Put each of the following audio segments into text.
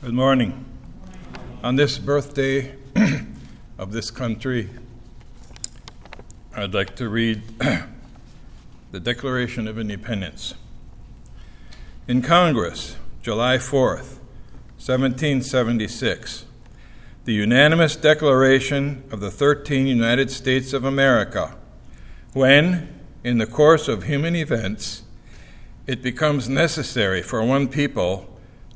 Good morning. On this birthday of this country, I'd like to read the Declaration of Independence. In Congress, July 4th, 1776, the unanimous declaration of the 13 United States of America, when, in the course of human events, it becomes necessary for one people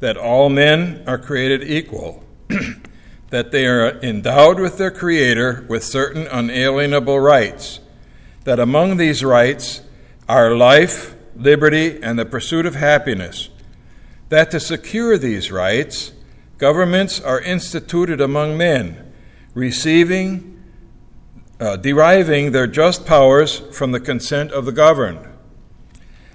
that all men are created equal, that they are endowed with their Creator with certain unalienable rights, that among these rights are life, liberty, and the pursuit of happiness, that to secure these rights, governments are instituted among men, receiving, uh, deriving their just powers from the consent of the governed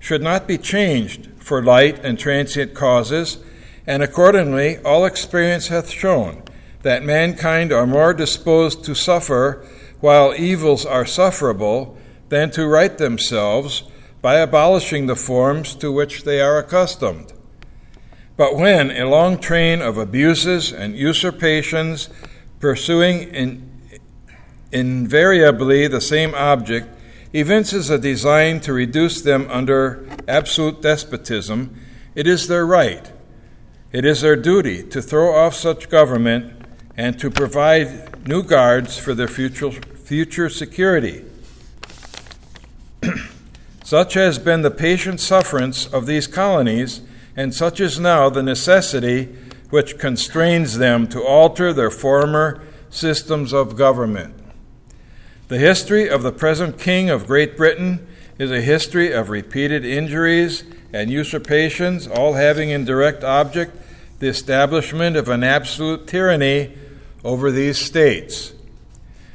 should not be changed for light and transient causes, and accordingly, all experience hath shown that mankind are more disposed to suffer while evils are sufferable than to right themselves by abolishing the forms to which they are accustomed. But when a long train of abuses and usurpations pursuing in, invariably the same object evinces a design to reduce them under absolute despotism, it is their right, it is their duty to throw off such government and to provide new guards for their future, future security. such has been the patient sufferance of these colonies, and such is now the necessity which constrains them to alter their former systems of government. The history of the present King of Great Britain is a history of repeated injuries and usurpations, all having in direct object the establishment of an absolute tyranny over these states.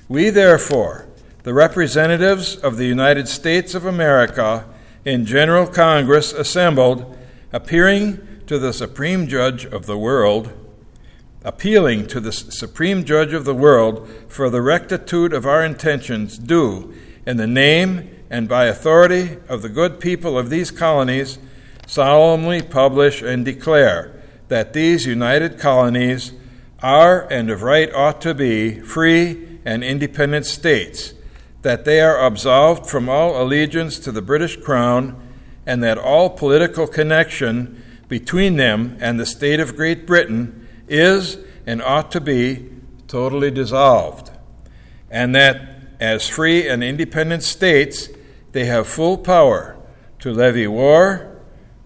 We, therefore, the representatives of the United States of America in General Congress assembled, appearing to the Supreme Judge of the world, appealing to the Supreme Judge of the world for the rectitude of our intentions, do, in the name and by authority of the good people of these colonies, solemnly publish and declare that these united colonies are and of right ought to be free and independent states, that they are absolved from all allegiance to the British Crown, and that all political connection between them and the state of Great Britain is and ought to be totally dissolved, and that as free and independent states, they have full power to levy war,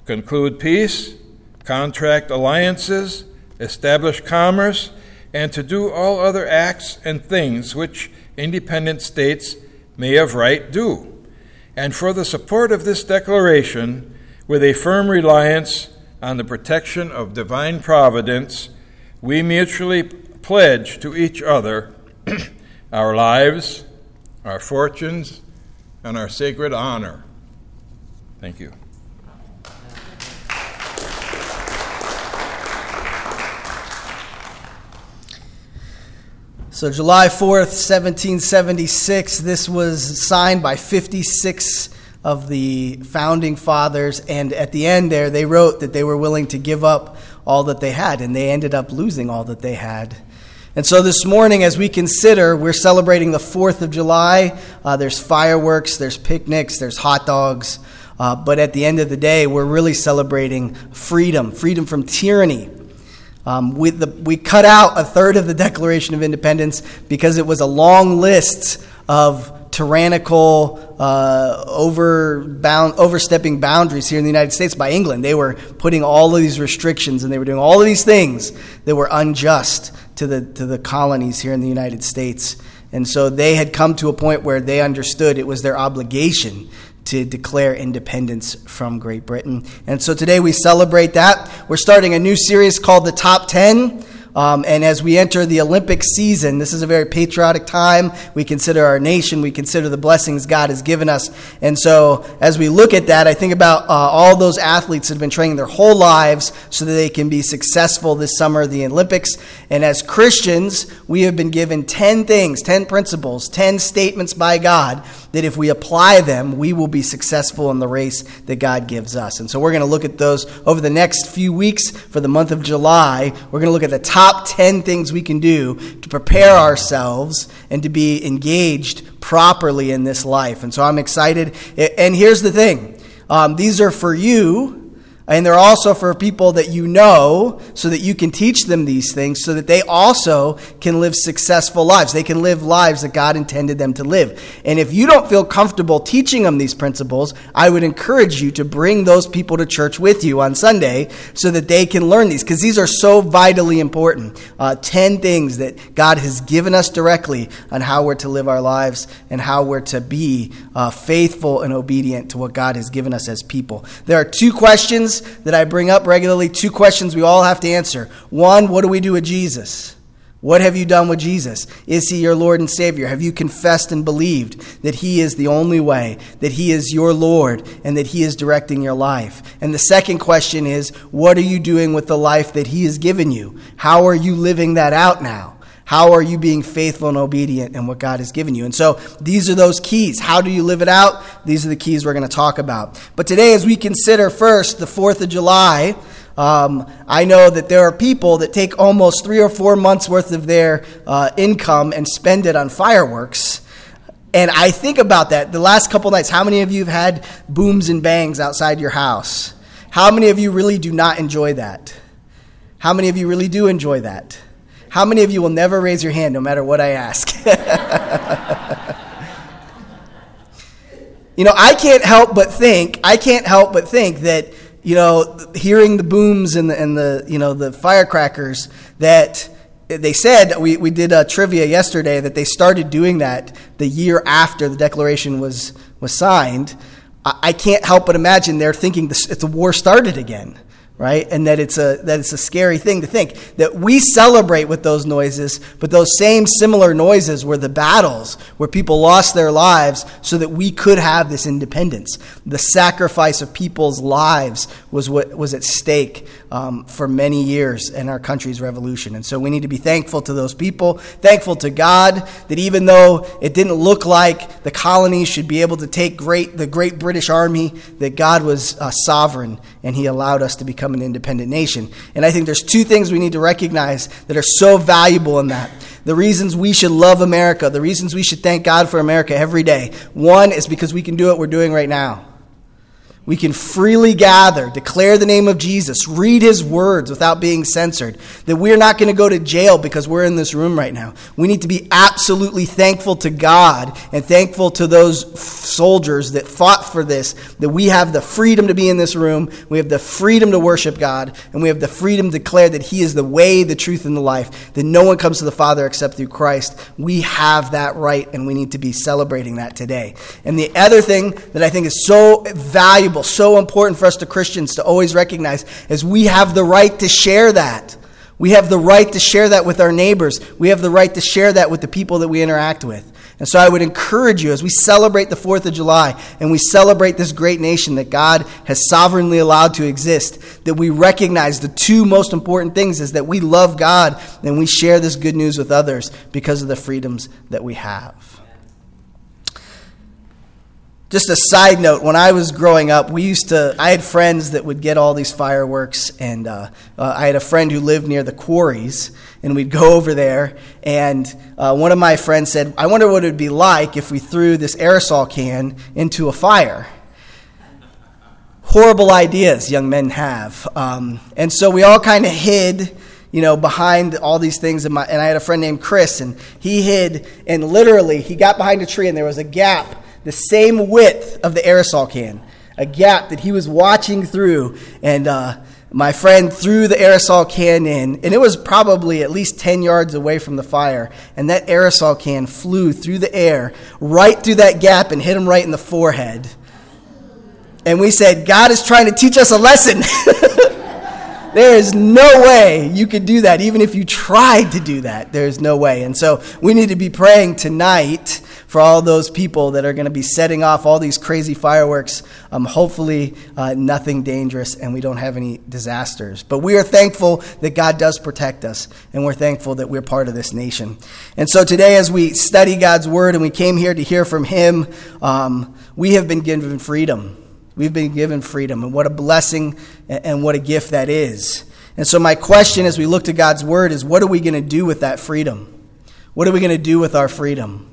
conclude peace, contract alliances, establish commerce, and to do all other acts and things which independent states may of right do. And for the support of this declaration, with a firm reliance on the protection of divine providence, we mutually pledge to each other our lives, our fortunes, and our sacred honor. Thank you. So, July 4th, 1776, this was signed by 56 of the founding fathers, and at the end there, they wrote that they were willing to give up all that they had, and they ended up losing all that they had. And so this morning, as we consider, we're celebrating the 4th of July. Uh, there's fireworks, there's picnics, there's hot dogs. Uh, but at the end of the day, we're really celebrating freedom freedom from tyranny. Um, we, the, we cut out a third of the Declaration of Independence because it was a long list of tyrannical, uh, over bound, overstepping boundaries here in the United States by England. They were putting all of these restrictions and they were doing all of these things that were unjust to the, to the colonies here in the United States. And so they had come to a point where they understood it was their obligation to declare independence from Great Britain. And so today we celebrate that. We're starting a new series called The Top 10. Um, and as we enter the Olympic season, this is a very patriotic time. We consider our nation, we consider the blessings God has given us. And so, as we look at that, I think about uh, all those athletes that have been training their whole lives so that they can be successful this summer the Olympics. And as Christians, we have been given 10 things, 10 principles, 10 statements by God that if we apply them, we will be successful in the race that God gives us. And so, we're going to look at those over the next few weeks for the month of July. We're going to look at the top top 10 things we can do to prepare ourselves and to be engaged properly in this life. And so I'm excited. And here's the thing um, these are for you and they're also for people that you know so that you can teach them these things so that they also can live successful lives. They can live lives that God intended them to live. And if you don't feel comfortable teaching them these principles, I would encourage you to bring those people to church with you on Sunday so that they can learn these because these are so vitally important. Uh, 10 things that God has given us directly on how we're to live our lives and how we're to be uh, faithful and obedient to what God has given us as people. There are two questions that I bring up regularly, two questions we all have to answer. One, what do we do with Jesus? What have you done with Jesus? Is he your Lord and Savior? Have you confessed and believed that he is the only way, that he is your Lord, and that he is directing your life? And the second question is, what are you doing with the life that he has given you? How are you living that out now? How are you being faithful and obedient in what God has given you? And so these are those keys. How do you live it out? These are the keys we're going to talk about. But today, as we consider first the 4th of July, um, I know that there are people that take almost three or four months worth of their uh, income and spend it on fireworks. And I think about that the last couple nights. How many of you have had booms and bangs outside your house? How many of you really do not enjoy that? How many of you really do enjoy that? How many of you will never raise your hand no matter what I ask? you know, I can't help but think, I can't help but think that, you know, hearing the booms and the, and the you know, the firecrackers, that they said, we, we did a trivia yesterday, that they started doing that the year after the Declaration was, was signed. I, I can't help but imagine they're thinking this, the war started again right? And that it's a that it's a scary thing to think that we celebrate with those noises, but those same similar noises were the battles where people lost their lives so that we could have this independence. The sacrifice of people's lives was what was at stake um, for many years in our country's revolution, and so we need to be thankful to those people, thankful to God that even though it didn't look like the colonies should be able to take great the great British Army, that God was uh, sovereign and He allowed us to become an independent nation. And I think there's two things we need to recognize that are so valuable in that. The reasons we should love America, the reasons we should thank God for America every day. One is because we can do what we're doing right now. We can freely gather, declare the name of Jesus, read his words without being censored. That we're not going to go to jail because we're in this room right now. We need to be absolutely thankful to God and thankful to those soldiers that fought for this, that we have the freedom to be in this room, we have the freedom to worship God, and we have the freedom to declare that he is the way, the truth, and the life, that no one comes to the Father except through Christ. We have that right, and we need to be celebrating that today. And the other thing that I think is so valuable so important for us to Christians to always recognize is we have the right to share that. We have the right to share that with our neighbors. We have the right to share that with the people that we interact with. And so I would encourage you as we celebrate the 4th of July and we celebrate this great nation that God has sovereignly allowed to exist, that we recognize the two most important things is that we love God and we share this good news with others because of the freedoms that we have. Just a side note, when I was growing up, we used to, I had friends that would get all these fireworks, and uh, uh, I had a friend who lived near the quarries, and we'd go over there, and uh, one of my friends said, I wonder what it would be like if we threw this aerosol can into a fire. Horrible ideas young men have. Um, and so we all kind of hid you know, behind all these things. My, and I had a friend named Chris, and he hid, and literally, he got behind a tree, and there was a gap the same width of the aerosol can, a gap that he was watching through. And uh, my friend threw the aerosol can in, and it was probably at least 10 yards away from the fire. And that aerosol can flew through the air, right through that gap, and hit him right in the forehead. And we said, God is trying to teach us a lesson. There is no way you could do that, even if you tried to do that. There's no way. And so we need to be praying tonight for all those people that are going to be setting off all these crazy fireworks. Um, hopefully, uh, nothing dangerous and we don't have any disasters. But we are thankful that God does protect us, and we're thankful that we're part of this nation. And so today, as we study God's word and we came here to hear from Him, um, we have been given freedom. We've been given freedom, and what a blessing and what a gift that is. And so, my question as we look to God's Word is what are we going to do with that freedom? What are we going to do with our freedom?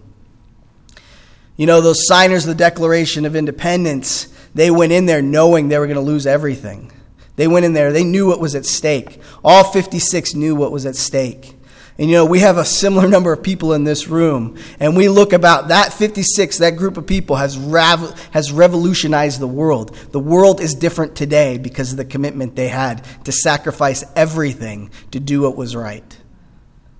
You know, those signers of the Declaration of Independence, they went in there knowing they were going to lose everything. They went in there, they knew what was at stake. All 56 knew what was at stake. And you know, we have a similar number of people in this room, and we look about that 56, that group of people has, rav- has revolutionized the world. The world is different today because of the commitment they had to sacrifice everything to do what was right.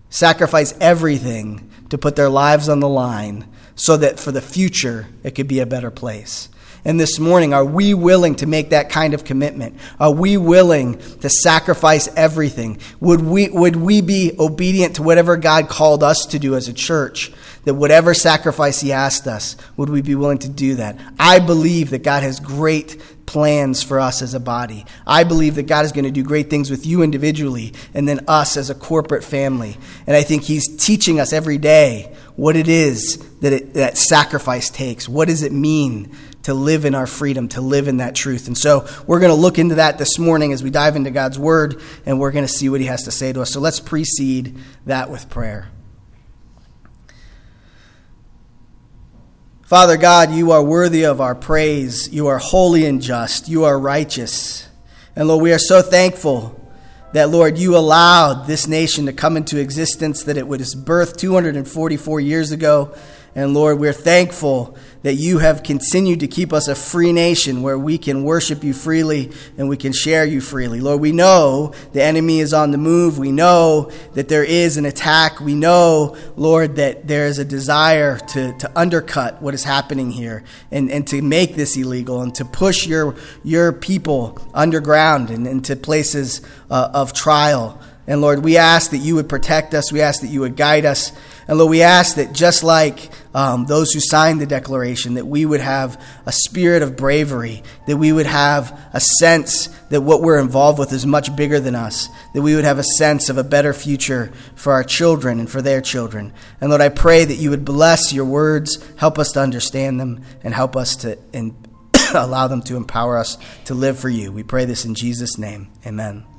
Sacrifice everything to put their lives on the line so that for the future it could be a better place. And this morning, are we willing to make that kind of commitment? Are we willing to sacrifice everything? Would we, would we be obedient to whatever God called us to do as a church? That whatever sacrifice He asked us, would we be willing to do that? I believe that God has great plans for us as a body. I believe that God is going to do great things with you individually and then us as a corporate family. And I think He's teaching us every day what it is that it, that sacrifice takes. What does it mean to live in our freedom, to live in that truth. And so we're going to look into that this morning as we dive into God's Word, and we're going to see what He has to say to us. So let's precede that with prayer. Father God, you are worthy of our praise. You are holy and just. You are righteous. And Lord, we are so thankful that, Lord, you allowed this nation to come into existence, that it was birthed 244 years ago. And Lord, we're thankful that you have continued to keep us a free nation where we can worship you freely and we can share you freely. Lord, we know the enemy is on the move. We know that there is an attack. We know, Lord, that there is a desire to, to undercut what is happening here and, and to make this illegal and to push your, your people underground and into places uh, of trial. And Lord, we ask that you would protect us. We ask that you would guide us. And Lord, we ask that just like um, those who signed the declaration, that we would have a spirit of bravery, that we would have a sense that what we're involved with is much bigger than us, that we would have a sense of a better future for our children and for their children. And Lord, I pray that you would bless your words, help us to understand them, and help us to allow them to empower us to live for you. We pray this in Jesus' name. Amen.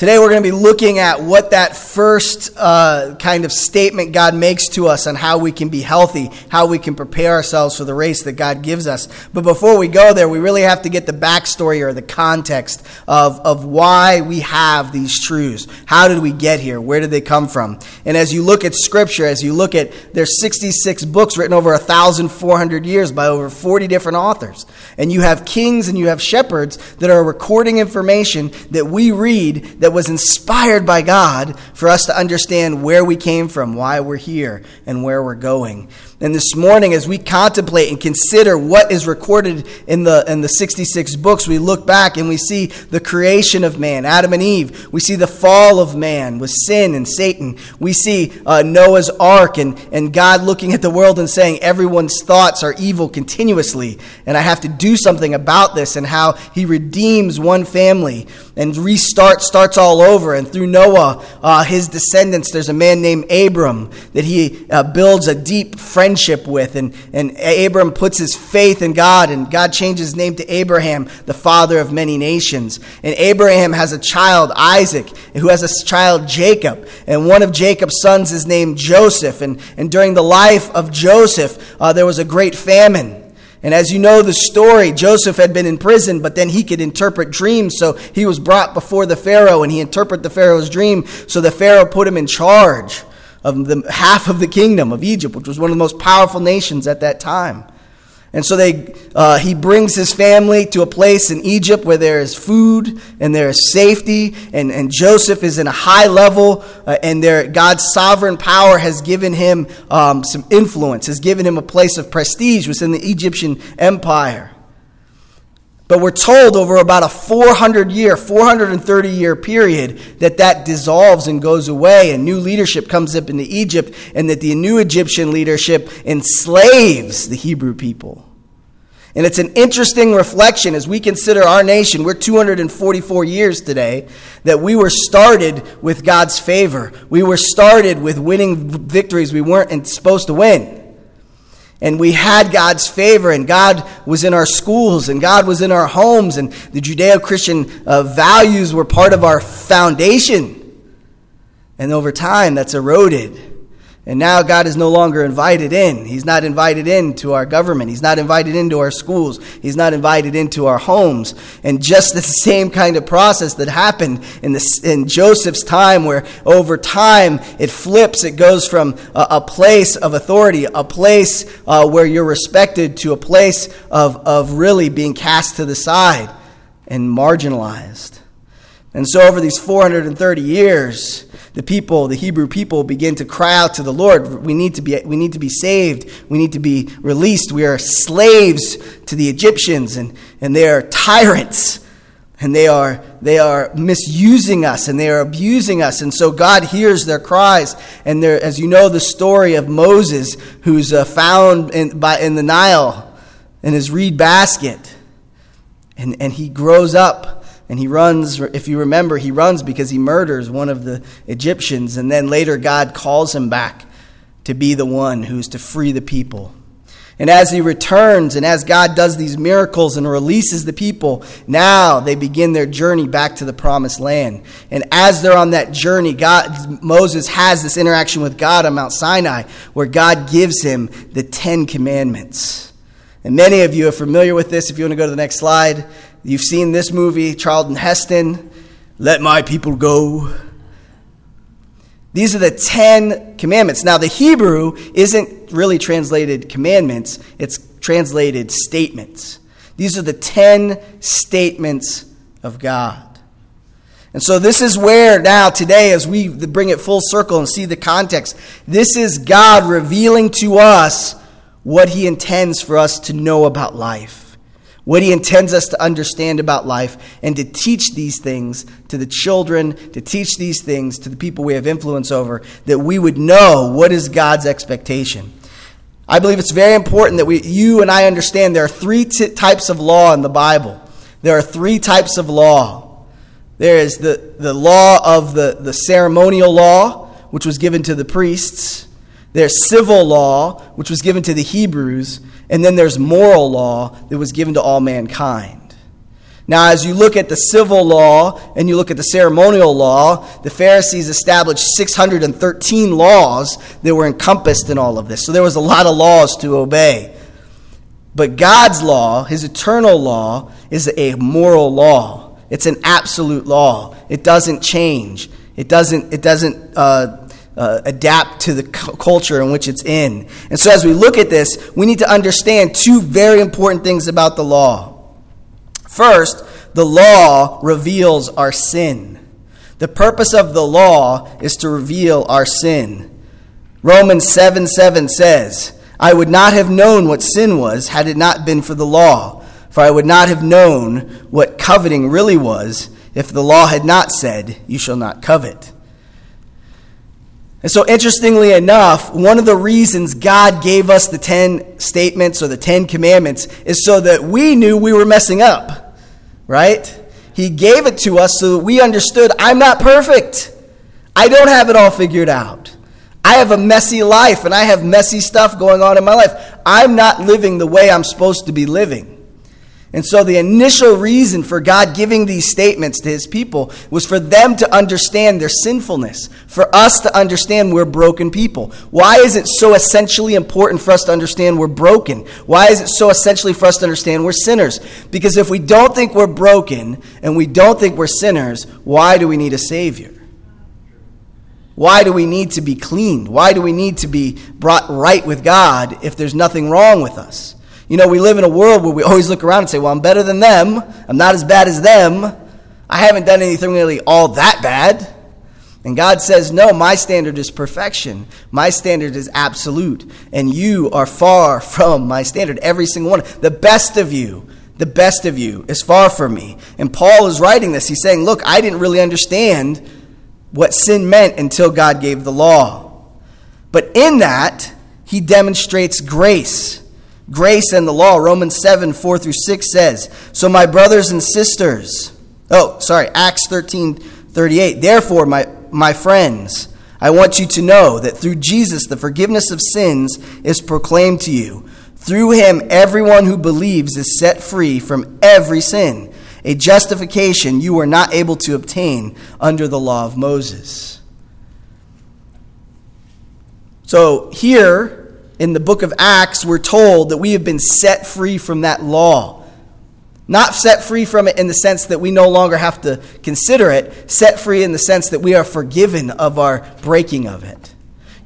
Today we're going to be looking at what that first uh, kind of statement God makes to us on how we can be healthy, how we can prepare ourselves for the race that God gives us. But before we go there, we really have to get the backstory or the context of, of why we have these truths. How did we get here? Where did they come from? And as you look at Scripture, as you look at, there's 66 books written over 1,400 years by over 40 different authors. And you have kings and you have shepherds that are recording information that we read that that was inspired by God for us to understand where we came from, why we're here, and where we're going. And this morning, as we contemplate and consider what is recorded in the, in the 66 books, we look back and we see the creation of man, Adam and Eve. We see the fall of man with sin and Satan. We see uh, Noah's ark and, and God looking at the world and saying, everyone's thoughts are evil continuously. And I have to do something about this, and how he redeems one family and restart starts all over. And through Noah, uh, his descendants, there's a man named Abram that he uh, builds a deep friendship with. And, and Abram puts his faith in God, and God changes his name to Abraham, the father of many nations. And Abraham has a child, Isaac, who has a child, Jacob. And one of Jacob's sons is named Joseph. And, and during the life of Joseph, uh, there was a great famine. And as you know the story, Joseph had been in prison, but then he could interpret dreams. So he was brought before the Pharaoh and he interpreted the Pharaoh's dream. So the Pharaoh put him in charge of the half of the kingdom of Egypt, which was one of the most powerful nations at that time. And so they, uh, he brings his family to a place in Egypt where there is food and there is safety, and, and Joseph is in a high level, uh, and there, God's sovereign power has given him um, some influence, has given him a place of prestige within the Egyptian empire. But we're told over about a 400 year, 430 year period that that dissolves and goes away, and new leadership comes up into Egypt, and that the new Egyptian leadership enslaves the Hebrew people. And it's an interesting reflection as we consider our nation. We're 244 years today that we were started with God's favor. We were started with winning victories we weren't supposed to win and we had God's favor, and God was in our schools, and God was in our homes, and the Judeo Christian uh, values were part of our foundation. And over time, that's eroded. And now God is no longer invited in. He's not invited into our government. He's not invited into our schools. He's not invited into our homes. And just the same kind of process that happened in, the, in Joseph's time, where over time it flips, it goes from a, a place of authority, a place uh, where you're respected, to a place of, of really being cast to the side and marginalized. And so, over these 430 years, the people, the Hebrew people, begin to cry out to the Lord. We need to be, we need to be saved. We need to be released. We are slaves to the Egyptians, and, and they are tyrants. And they are, they are misusing us and they are abusing us. And so God hears their cries. And there, as you know, the story of Moses, who's uh, found in, by, in the Nile in his reed basket. And, and he grows up and he runs, if you remember, he runs because he murders one of the Egyptians. And then later, God calls him back to be the one who's to free the people. And as he returns and as God does these miracles and releases the people, now they begin their journey back to the promised land. And as they're on that journey, God, Moses has this interaction with God on Mount Sinai where God gives him the Ten Commandments. And many of you are familiar with this. If you want to go to the next slide, You've seen this movie, Charlton Heston, Let My People Go. These are the Ten Commandments. Now, the Hebrew isn't really translated commandments, it's translated statements. These are the Ten Statements of God. And so, this is where now, today, as we bring it full circle and see the context, this is God revealing to us what He intends for us to know about life what he intends us to understand about life, and to teach these things to the children, to teach these things to the people we have influence over, that we would know what is God's expectation. I believe it's very important that we, you and I understand there are three t- types of law in the Bible. There are three types of law. There is the, the law of the, the ceremonial law, which was given to the priests. There's civil law, which was given to the Hebrews. And then there's moral law that was given to all mankind. Now, as you look at the civil law and you look at the ceremonial law, the Pharisees established 613 laws that were encompassed in all of this. So there was a lot of laws to obey. But God's law, His eternal law, is a moral law. It's an absolute law. It doesn't change. It doesn't, it doesn't uh, uh, adapt to the cu- culture in which it's in. And so, as we look at this, we need to understand two very important things about the law. First, the law reveals our sin. The purpose of the law is to reveal our sin. Romans 7 7 says, I would not have known what sin was had it not been for the law, for I would not have known what coveting really was if the law had not said, You shall not covet. And so, interestingly enough, one of the reasons God gave us the 10 statements or the 10 commandments is so that we knew we were messing up, right? He gave it to us so that we understood I'm not perfect. I don't have it all figured out. I have a messy life and I have messy stuff going on in my life. I'm not living the way I'm supposed to be living. And so the initial reason for God giving these statements to his people was for them to understand their sinfulness, for us to understand we're broken people. Why is it so essentially important for us to understand we're broken? Why is it so essentially for us to understand we're sinners? Because if we don't think we're broken and we don't think we're sinners, why do we need a Savior? Why do we need to be cleaned? Why do we need to be brought right with God if there's nothing wrong with us? You know, we live in a world where we always look around and say, well, I'm better than them. I'm not as bad as them. I haven't done anything really all that bad. And God says, no, my standard is perfection. My standard is absolute. And you are far from my standard. Every single one. The best of you, the best of you is far from me. And Paul is writing this. He's saying, look, I didn't really understand what sin meant until God gave the law. But in that, he demonstrates grace grace and the law. Romans 7 4 through 6 says, So, my brothers and sisters, oh, sorry, Acts 13 38. Therefore, my, my friends, I want you to know that through Jesus, the forgiveness of sins is proclaimed to you. Through him, everyone who believes is set free from every sin, a justification you were not able to obtain under the law of Moses. So, here, in the book of Acts, we're told that we have been set free from that law. Not set free from it in the sense that we no longer have to consider it, set free in the sense that we are forgiven of our breaking of it.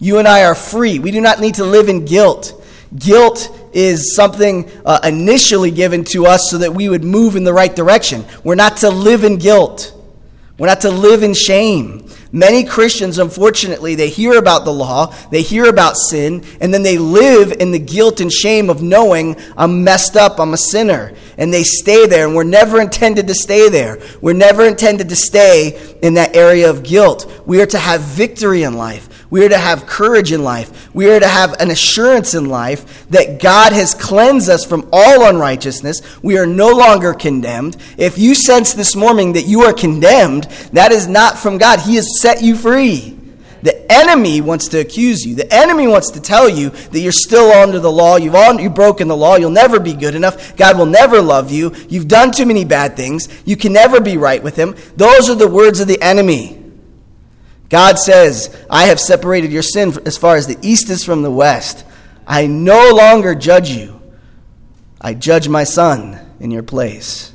You and I are free. We do not need to live in guilt. Guilt is something uh, initially given to us so that we would move in the right direction. We're not to live in guilt. We're not to live in shame. Many Christians, unfortunately, they hear about the law, they hear about sin, and then they live in the guilt and shame of knowing I'm messed up, I'm a sinner. And they stay there, and we're never intended to stay there. We're never intended to stay in that area of guilt. We are to have victory in life. We are to have courage in life. We are to have an assurance in life that God has cleansed us from all unrighteousness. We are no longer condemned. If you sense this morning that you are condemned, that is not from God. He has set you free. The enemy wants to accuse you. The enemy wants to tell you that you're still under the law. You've, all, you've broken the law. You'll never be good enough. God will never love you. You've done too many bad things. You can never be right with Him. Those are the words of the enemy. God says, I have separated your sin as far as the east is from the west. I no longer judge you. I judge my son in your place.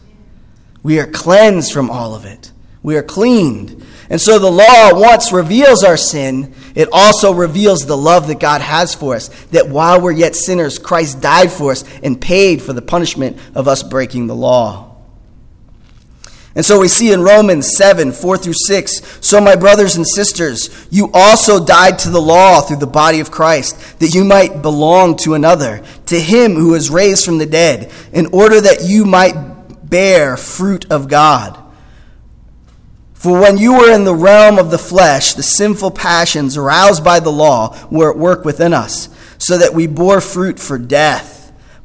We are cleansed from all of it. We are cleaned. And so the law once reveals our sin, it also reveals the love that God has for us. That while we're yet sinners, Christ died for us and paid for the punishment of us breaking the law. And so we see in Romans 7 4 through 6 So, my brothers and sisters, you also died to the law through the body of Christ, that you might belong to another, to him who was raised from the dead, in order that you might bear fruit of God. For when you were in the realm of the flesh, the sinful passions aroused by the law were at work within us, so that we bore fruit for death.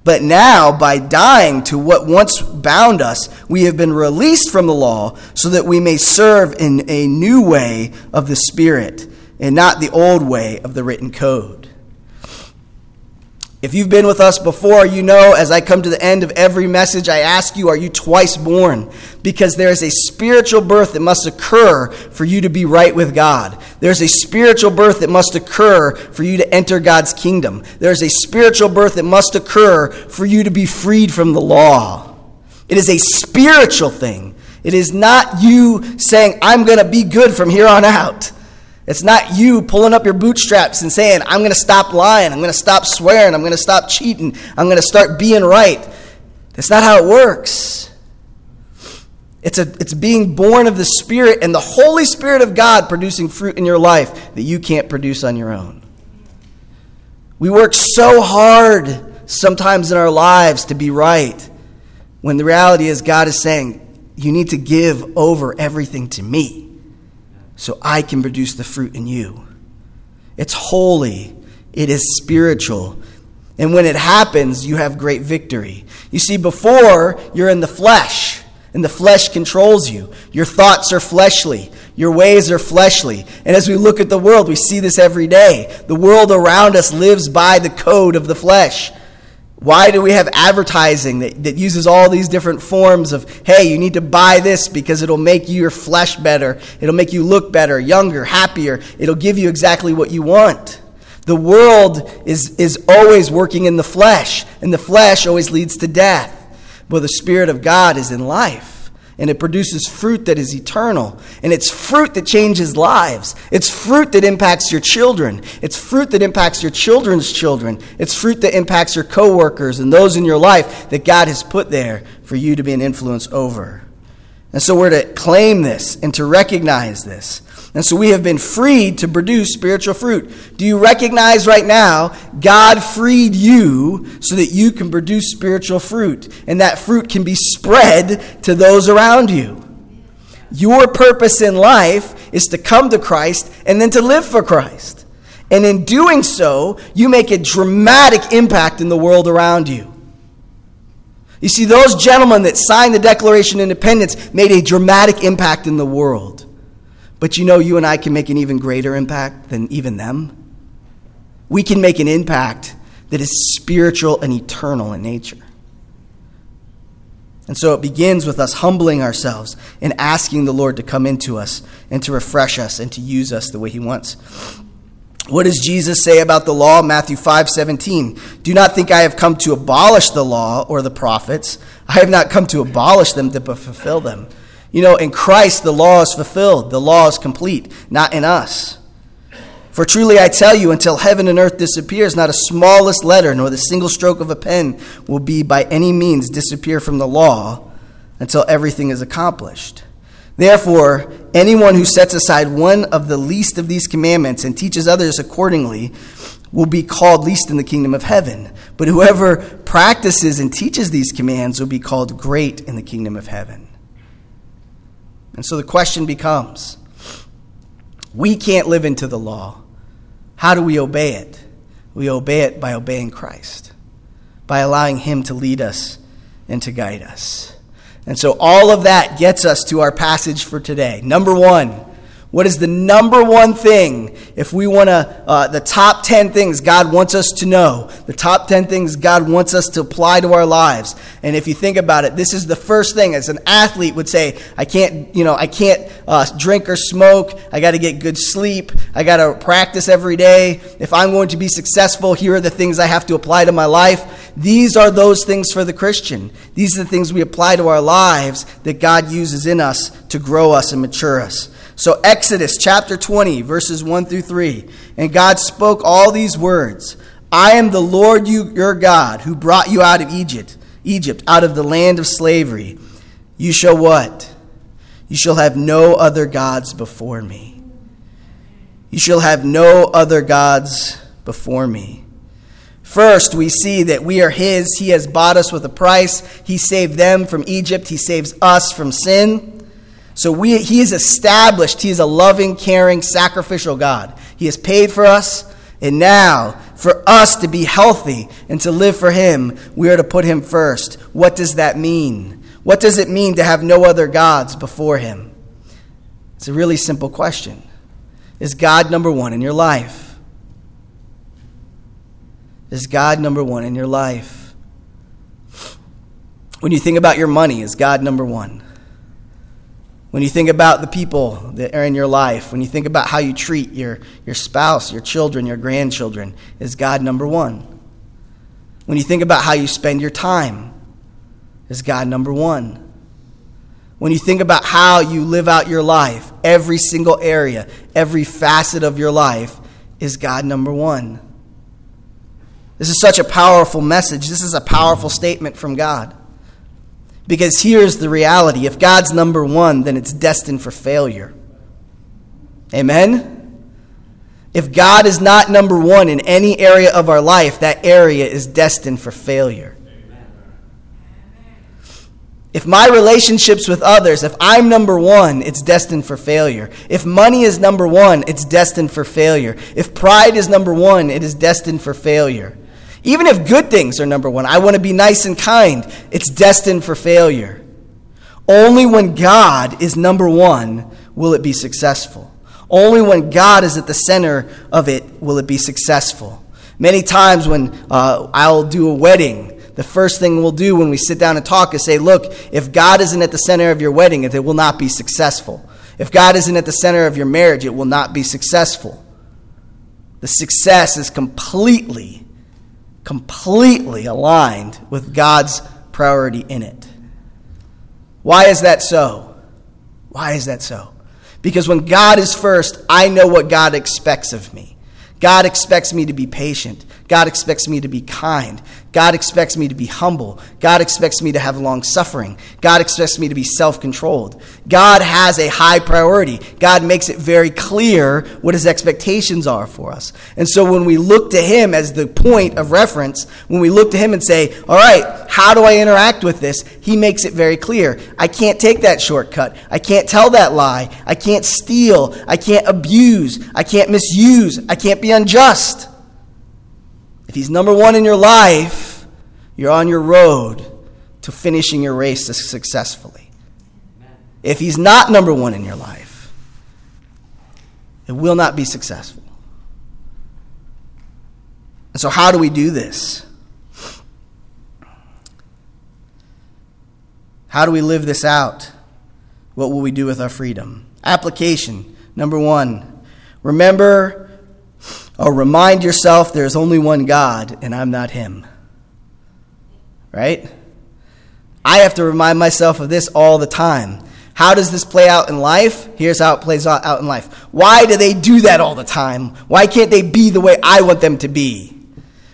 But now, by dying to what once bound us, we have been released from the law so that we may serve in a new way of the Spirit and not the old way of the written code. If you've been with us before, you know as I come to the end of every message, I ask you, are you twice born? Because there is a spiritual birth that must occur for you to be right with God. There's a spiritual birth that must occur for you to enter God's kingdom. There's a spiritual birth that must occur for you to be freed from the law. It is a spiritual thing. It is not you saying, I'm going to be good from here on out. It's not you pulling up your bootstraps and saying, I'm going to stop lying. I'm going to stop swearing. I'm going to stop cheating. I'm going to start being right. That's not how it works. It's, a, it's being born of the Spirit and the Holy Spirit of God producing fruit in your life that you can't produce on your own. We work so hard sometimes in our lives to be right when the reality is God is saying, You need to give over everything to me so I can produce the fruit in you. It's holy, it is spiritual. And when it happens, you have great victory. You see, before, you're in the flesh, and the flesh controls you. Your thoughts are fleshly, your ways are fleshly. And as we look at the world, we see this every day. The world around us lives by the code of the flesh. Why do we have advertising that, that uses all these different forms of, hey, you need to buy this because it'll make your flesh better, it'll make you look better, younger, happier, it'll give you exactly what you want? The world is, is always working in the flesh, and the flesh always leads to death. But the Spirit of God is in life and it produces fruit that is eternal. And it's fruit that changes lives. It's fruit that impacts your children. It's fruit that impacts your children's children. It's fruit that impacts your coworkers and those in your life that God has put there for you to be an influence over. And so we're to claim this and to recognize this. And so we have been freed to produce spiritual fruit. Do you recognize right now God freed you so that you can produce spiritual fruit? And that fruit can be spread to those around you. Your purpose in life is to come to Christ and then to live for Christ. And in doing so, you make a dramatic impact in the world around you. You see, those gentlemen that signed the Declaration of Independence made a dramatic impact in the world. But you know, you and I can make an even greater impact than even them. We can make an impact that is spiritual and eternal in nature. And so it begins with us humbling ourselves and asking the Lord to come into us and to refresh us and to use us the way He wants. What does Jesus say about the law? Matthew 5 17. Do not think I have come to abolish the law or the prophets. I have not come to abolish them, but fulfill them. You know, in Christ, the law is fulfilled, the law is complete, not in us. For truly I tell you, until heaven and earth disappears, not a smallest letter nor the single stroke of a pen will be by any means disappear from the law until everything is accomplished. Therefore, anyone who sets aside one of the least of these commandments and teaches others accordingly will be called least in the kingdom of heaven. But whoever practices and teaches these commands will be called great in the kingdom of heaven. And so the question becomes we can't live into the law. How do we obey it? We obey it by obeying Christ, by allowing Him to lead us and to guide us. And so all of that gets us to our passage for today. Number one, what is the number one thing if we want to, uh, the top 10 things God wants us to know, the top 10 things God wants us to apply to our lives? And if you think about it, this is the first thing as an athlete would say, I can't, you know, I can't uh, drink or smoke. I got to get good sleep. I got to practice every day. If I'm going to be successful, here are the things I have to apply to my life. These are those things for the Christian. These are the things we apply to our lives that God uses in us to grow us and mature us. So, Exodus chapter 20, verses 1 through 3. And God spoke all these words I am the Lord you, your God who brought you out of Egypt, Egypt, out of the land of slavery. You shall what? You shall have no other gods before me. You shall have no other gods before me. First, we see that we are His. He has bought us with a price. He saved them from Egypt. He saves us from sin. So we, he is established. He is a loving, caring, sacrificial God. He has paid for us. And now, for us to be healthy and to live for Him, we are to put Him first. What does that mean? What does it mean to have no other gods before Him? It's a really simple question. Is God number one in your life? Is God number one in your life? When you think about your money, is God number one? When you think about the people that are in your life, when you think about how you treat your, your spouse, your children, your grandchildren, is God number one? When you think about how you spend your time, is God number one? When you think about how you live out your life, every single area, every facet of your life, is God number one? This is such a powerful message. This is a powerful statement from God. Because here's the reality if God's number one, then it's destined for failure. Amen? If God is not number one in any area of our life, that area is destined for failure. If my relationships with others, if I'm number one, it's destined for failure. If money is number one, it's destined for failure. If pride is number one, it is destined for failure. Even if good things are number one, I want to be nice and kind, it's destined for failure. Only when God is number one will it be successful. Only when God is at the center of it will it be successful. Many times when uh, I'll do a wedding, the first thing we'll do when we sit down and talk is say, look, if God isn't at the center of your wedding, it will not be successful. If God isn't at the center of your marriage, it will not be successful. The success is completely, completely aligned with God's priority in it. Why is that so? Why is that so? Because when God is first, I know what God expects of me. God expects me to be patient. God expects me to be kind. God expects me to be humble. God expects me to have long suffering. God expects me to be self controlled. God has a high priority. God makes it very clear what his expectations are for us. And so when we look to him as the point of reference, when we look to him and say, All right, how do I interact with this? He makes it very clear. I can't take that shortcut. I can't tell that lie. I can't steal. I can't abuse. I can't misuse. I can't be unjust. If He's number one in your life, you're on your road to finishing your race successfully. If He's not number one in your life, it will not be successful. And so, how do we do this? How do we live this out? What will we do with our freedom? Application. Number one, remember or remind yourself there's only one God and I'm not Him. Right? I have to remind myself of this all the time. How does this play out in life? Here's how it plays out in life. Why do they do that all the time? Why can't they be the way I want them to be?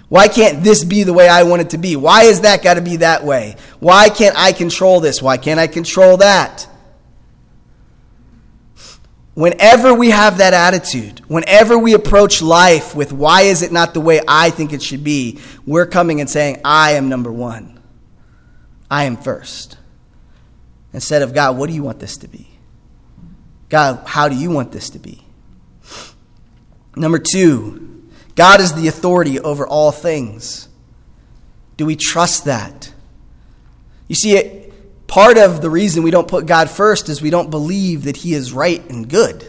Why can't this be the way I want it to be? Why is that got to be that way? Why can't I control this? Why can't I control that? Whenever we have that attitude, whenever we approach life with why is it not the way I think it should be, we're coming and saying, I am number one. I am first. Instead of, God, what do you want this to be? God, how do you want this to be? Number two, God is the authority over all things. Do we trust that? You see, it, Part of the reason we don't put God first is we don't believe that He is right and good.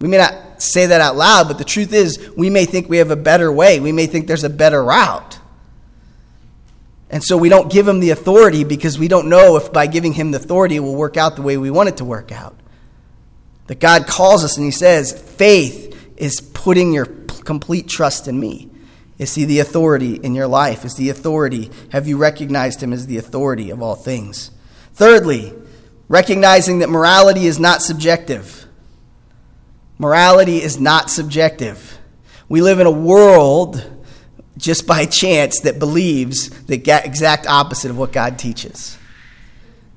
We may not say that out loud, but the truth is, we may think we have a better way. We may think there's a better route. And so we don't give Him the authority because we don't know if by giving Him the authority it will work out the way we want it to work out. That God calls us and He says, faith is putting your complete trust in me. Is he the authority in your life? Is the authority? Have you recognized him as the authority of all things? Thirdly, recognizing that morality is not subjective. Morality is not subjective. We live in a world just by chance that believes the exact opposite of what God teaches.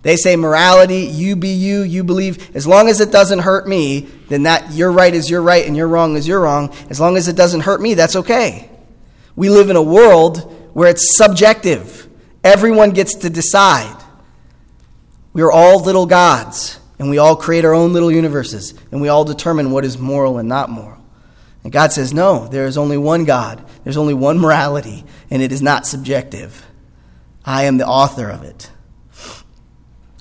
They say morality, you be you, you believe, as long as it doesn't hurt me, then that your right is your right and your wrong is your wrong. As long as it doesn't hurt me, that's okay. We live in a world where it's subjective. Everyone gets to decide. We are all little gods, and we all create our own little universes, and we all determine what is moral and not moral. And God says, no, there is only one God, there's only one morality, and it is not subjective. I am the author of it.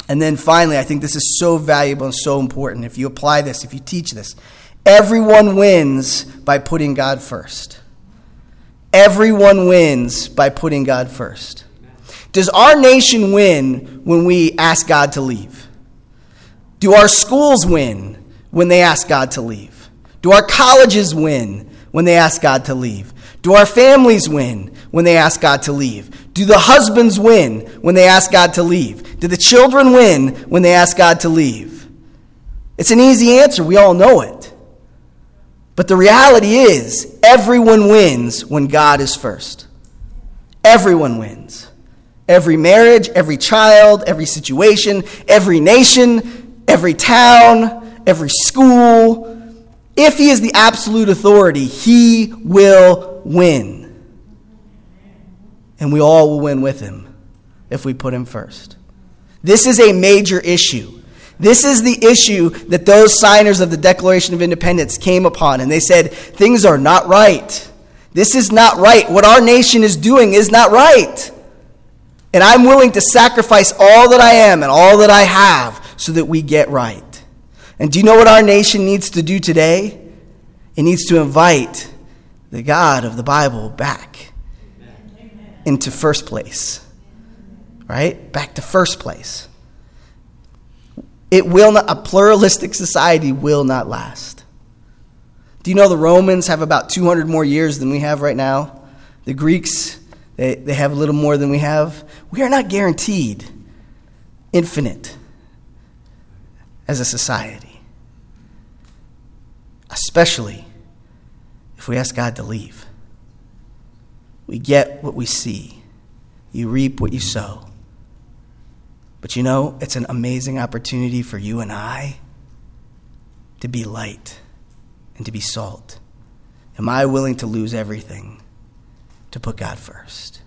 And then finally, I think this is so valuable and so important. If you apply this, if you teach this, everyone wins by putting God first. Everyone wins by putting God first. Does our nation win when we ask God to leave? Do our schools win when they ask God to leave? Do our colleges win when they ask God to leave? Do our families win when they ask God to leave? Do the husbands win when they ask God to leave? Do the children win when they ask God to leave? It's an easy answer. We all know it. But the reality is, everyone wins when God is first. Everyone wins. Every marriage, every child, every situation, every nation, every town, every school. If he is the absolute authority, he will win. And we all will win with him if we put him first. This is a major issue. This is the issue that those signers of the Declaration of Independence came upon. And they said, things are not right. This is not right. What our nation is doing is not right. And I'm willing to sacrifice all that I am and all that I have so that we get right. And do you know what our nation needs to do today? It needs to invite the God of the Bible back. into first place. Right? Back to first place. It will not, a pluralistic society will not last. Do you know the Romans have about 200 more years than we have right now? The Greeks, they, they have a little more than we have. We are not guaranteed infinite as a society, especially if we ask God to leave. We get what we see, you reap what you sow. But you know, it's an amazing opportunity for you and I to be light and to be salt. Am I willing to lose everything to put God first?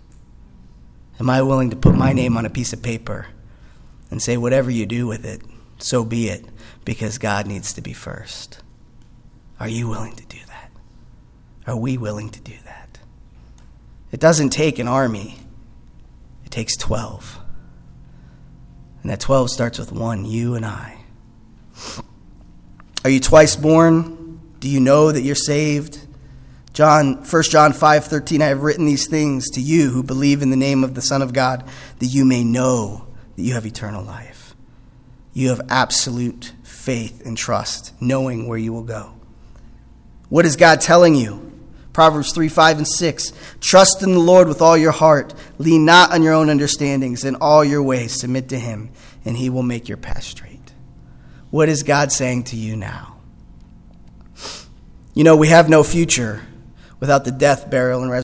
Am I willing to put my name on a piece of paper and say, whatever you do with it, so be it, because God needs to be first? Are you willing to do that? Are we willing to do that? It doesn't take an army, it takes 12. And that 12 starts with one, you and I. Are you twice born? Do you know that you're saved? John 1 John 5:13 I have written these things to you who believe in the name of the Son of God that you may know that you have eternal life. You have absolute faith and trust knowing where you will go. What is God telling you? Proverbs 3 5 and 6. Trust in the Lord with all your heart. Lean not on your own understandings. In all your ways, submit to him, and he will make your path straight. What is God saying to you now? You know, we have no future without the death, burial, and resurrection